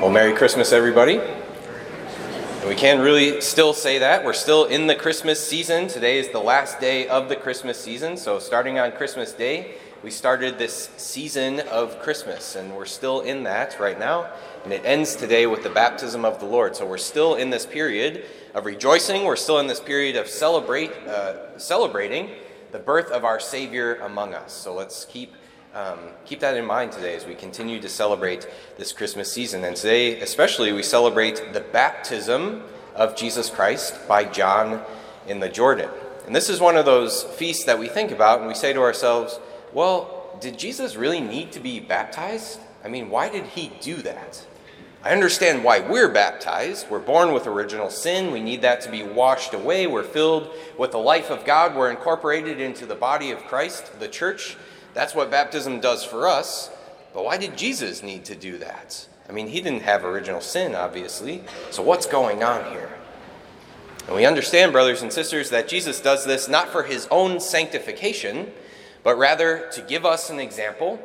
Well, Merry Christmas, everybody. And we can really still say that. We're still in the Christmas season. Today is the last day of the Christmas season. So, starting on Christmas Day, we started this season of Christmas, and we're still in that right now. And it ends today with the baptism of the Lord. So, we're still in this period of rejoicing. We're still in this period of celebrate, uh, celebrating the birth of our Savior among us. So, let's keep um, keep that in mind today as we continue to celebrate this Christmas season. And today, especially, we celebrate the baptism of Jesus Christ by John in the Jordan. And this is one of those feasts that we think about and we say to ourselves, well, did Jesus really need to be baptized? I mean, why did he do that? I understand why we're baptized. We're born with original sin. We need that to be washed away. We're filled with the life of God. We're incorporated into the body of Christ, the church. That's what baptism does for us. But why did Jesus need to do that? I mean, he didn't have original sin, obviously. So what's going on here? And we understand, brothers and sisters, that Jesus does this not for his own sanctification, but rather to give us an example,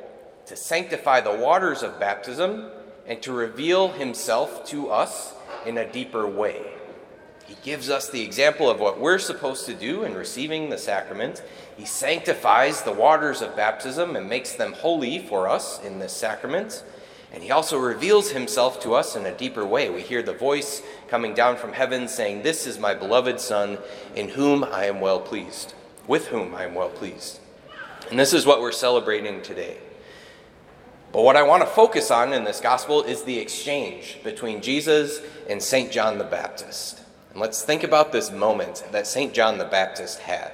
to sanctify the waters of baptism, and to reveal himself to us in a deeper way. He gives us the example of what we're supposed to do in receiving the sacrament. He sanctifies the waters of baptism and makes them holy for us in this sacrament. And he also reveals himself to us in a deeper way. We hear the voice coming down from heaven saying, This is my beloved Son, in whom I am well pleased, with whom I am well pleased. And this is what we're celebrating today. But what I want to focus on in this gospel is the exchange between Jesus and St. John the Baptist. And let's think about this moment that St. John the Baptist had.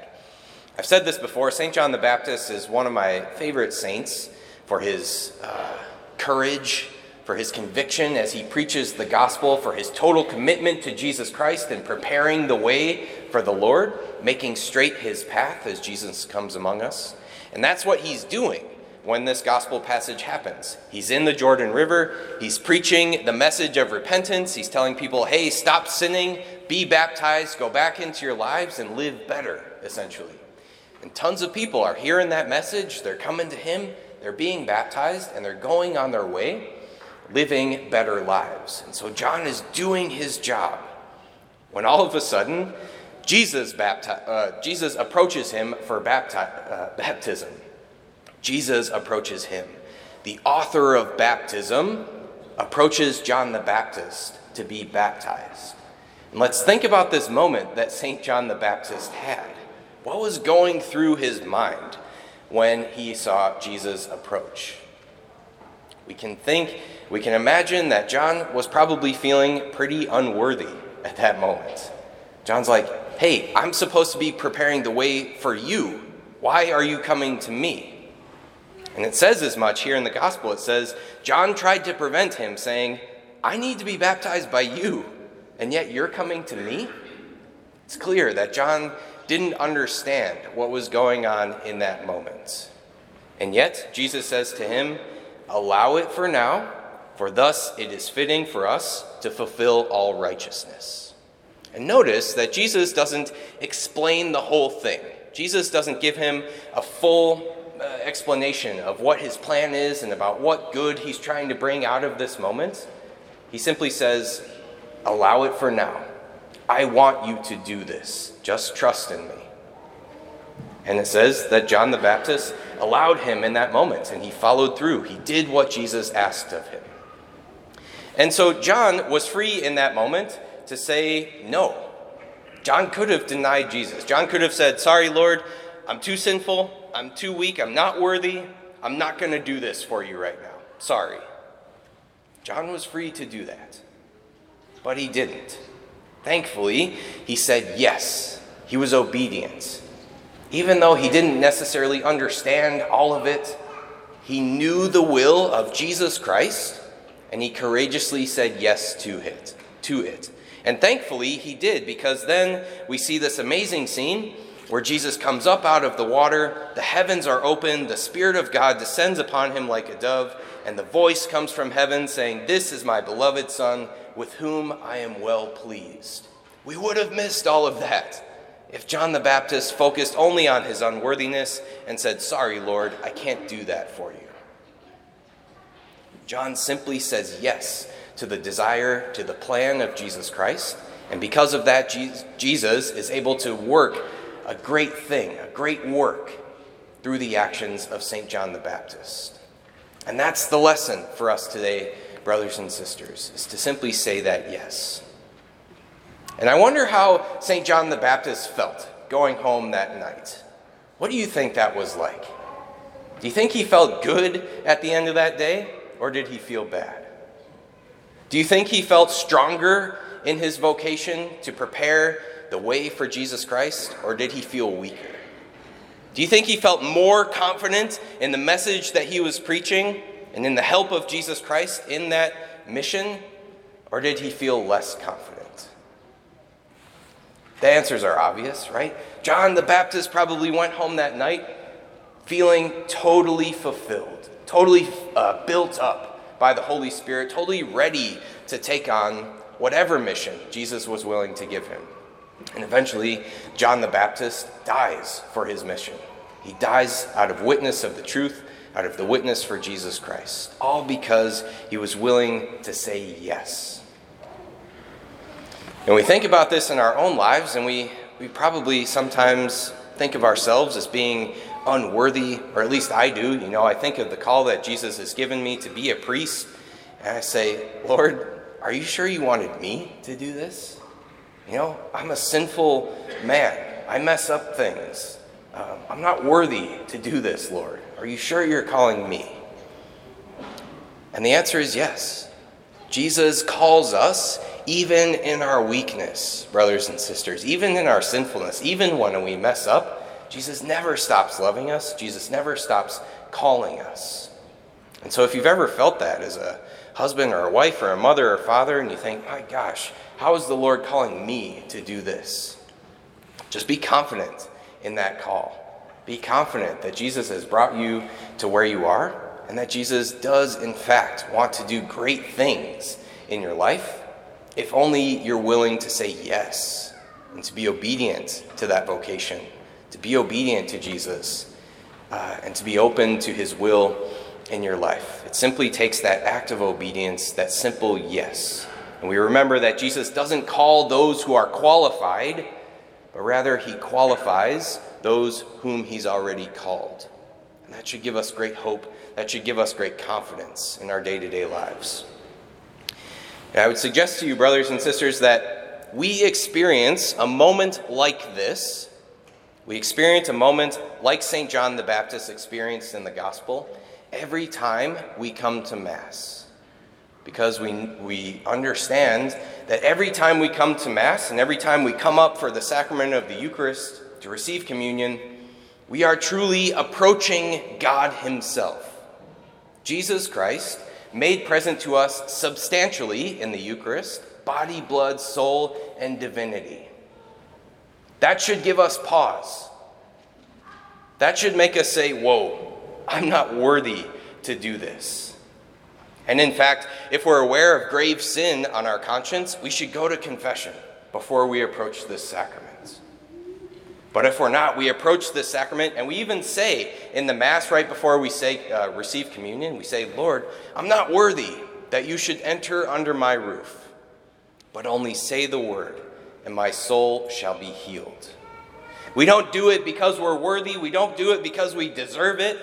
I've said this before St. John the Baptist is one of my favorite saints for his uh, courage, for his conviction as he preaches the gospel, for his total commitment to Jesus Christ and preparing the way for the Lord, making straight his path as Jesus comes among us. And that's what he's doing when this gospel passage happens. He's in the Jordan River, he's preaching the message of repentance, he's telling people, hey, stop sinning, be baptized, go back into your lives, and live better, essentially. And tons of people are hearing that message, they're coming to him, they're being baptized, and they're going on their way, living better lives. And so John is doing his job. When all of a sudden, Jesus, bapti- uh, Jesus approaches him for bapti- uh, baptism. Jesus approaches him. The author of baptism approaches John the Baptist to be baptized. And let's think about this moment that St. John the Baptist had. What was going through his mind when he saw Jesus approach? We can think, we can imagine that John was probably feeling pretty unworthy at that moment. John's like, hey, I'm supposed to be preparing the way for you. Why are you coming to me? And it says as much here in the gospel. It says, John tried to prevent him, saying, I need to be baptized by you, and yet you're coming to me? It's clear that John didn't understand what was going on in that moment. And yet, Jesus says to him, Allow it for now, for thus it is fitting for us to fulfill all righteousness. And notice that Jesus doesn't explain the whole thing. Jesus doesn't give him a full Uh, explanation of what his plan is and about what good he's trying to bring out of this moment. He simply says, Allow it for now. I want you to do this. Just trust in me. And it says that John the Baptist allowed him in that moment, and he followed through. He did what Jesus asked of him. And so John was free in that moment to say no. John could have denied Jesus. John could have said, Sorry, Lord, I'm too sinful. I'm too weak, I'm not worthy, I'm not going to do this for you right now. Sorry. John was free to do that, but he didn't. Thankfully, he said yes. He was obedient. Even though he didn't necessarily understand all of it, he knew the will of Jesus Christ and he courageously said yes to it. To it. And thankfully, he did because then we see this amazing scene where Jesus comes up out of the water, the heavens are open, the Spirit of God descends upon him like a dove, and the voice comes from heaven saying, This is my beloved Son, with whom I am well pleased. We would have missed all of that if John the Baptist focused only on his unworthiness and said, Sorry, Lord, I can't do that for you. John simply says yes to the desire, to the plan of Jesus Christ. And because of that, Jesus is able to work a great thing, a great work through the actions of St. John the Baptist. And that's the lesson for us today, brothers and sisters, is to simply say that yes. And I wonder how St. John the Baptist felt going home that night. What do you think that was like? Do you think he felt good at the end of that day, or did he feel bad? Do you think he felt stronger in his vocation to prepare the way for Jesus Christ, or did he feel weaker? Do you think he felt more confident in the message that he was preaching and in the help of Jesus Christ in that mission, or did he feel less confident? The answers are obvious, right? John the Baptist probably went home that night feeling totally fulfilled, totally uh, built up by the Holy Spirit, totally ready to take on whatever mission Jesus was willing to give him. And eventually, John the Baptist dies for his mission. He dies out of witness of the truth, out of the witness for Jesus Christ, all because he was willing to say yes. And we think about this in our own lives, and we, we probably sometimes think of ourselves as being unworthy, or at least I do. You know, I think of the call that Jesus has given me to be a priest, and I say, Lord, are you sure you wanted me to do this? You know, I'm a sinful man. I mess up things. Um, I'm not worthy to do this, Lord. Are you sure you're calling me? And the answer is yes. Jesus calls us even in our weakness, brothers and sisters, even in our sinfulness, even when we mess up. Jesus never stops loving us. Jesus never stops calling us. And so, if you've ever felt that as a husband or a wife or a mother or father, and you think, my gosh, how is the Lord calling me to do this? Just be confident in that call. Be confident that Jesus has brought you to where you are and that Jesus does, in fact, want to do great things in your life if only you're willing to say yes and to be obedient to that vocation, to be obedient to Jesus, uh, and to be open to his will in your life. It simply takes that act of obedience, that simple yes. And we remember that Jesus doesn't call those who are qualified, but rather he qualifies those whom he's already called. And that should give us great hope. That should give us great confidence in our day to day lives. And I would suggest to you, brothers and sisters, that we experience a moment like this. We experience a moment like St. John the Baptist experienced in the gospel every time we come to Mass. Because we, we understand that every time we come to Mass and every time we come up for the sacrament of the Eucharist to receive communion, we are truly approaching God Himself. Jesus Christ, made present to us substantially in the Eucharist, body, blood, soul, and divinity. That should give us pause. That should make us say, Whoa, I'm not worthy to do this. And in fact, if we're aware of grave sin on our conscience, we should go to confession before we approach this sacrament. But if we're not, we approach this sacrament and we even say in the Mass right before we say, uh, receive communion, we say, Lord, I'm not worthy that you should enter under my roof, but only say the word, and my soul shall be healed. We don't do it because we're worthy, we don't do it because we deserve it.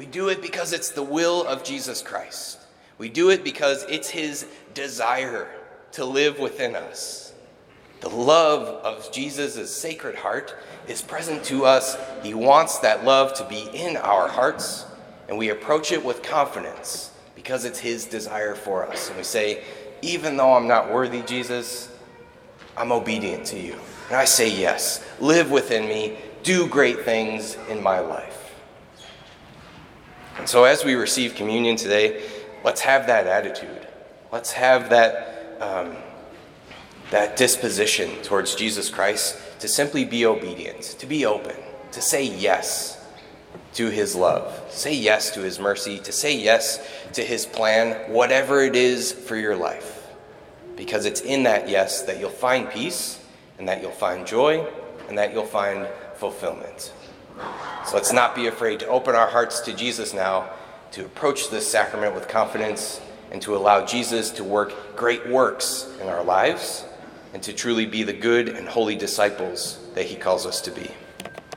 We do it because it's the will of Jesus Christ. We do it because it's his desire to live within us. The love of Jesus' sacred heart is present to us. He wants that love to be in our hearts, and we approach it with confidence because it's his desire for us. And we say, even though I'm not worthy, Jesus, I'm obedient to you. And I say yes. Live within me. Do great things in my life. And so, as we receive communion today, let's have that attitude. Let's have that, um, that disposition towards Jesus Christ to simply be obedient, to be open, to say yes to his love, say yes to his mercy, to say yes to his plan, whatever it is for your life. Because it's in that yes that you'll find peace, and that you'll find joy, and that you'll find fulfillment. So let's not be afraid to open our hearts to Jesus now, to approach this sacrament with confidence, and to allow Jesus to work great works in our lives and to truly be the good and holy disciples that he calls us to be.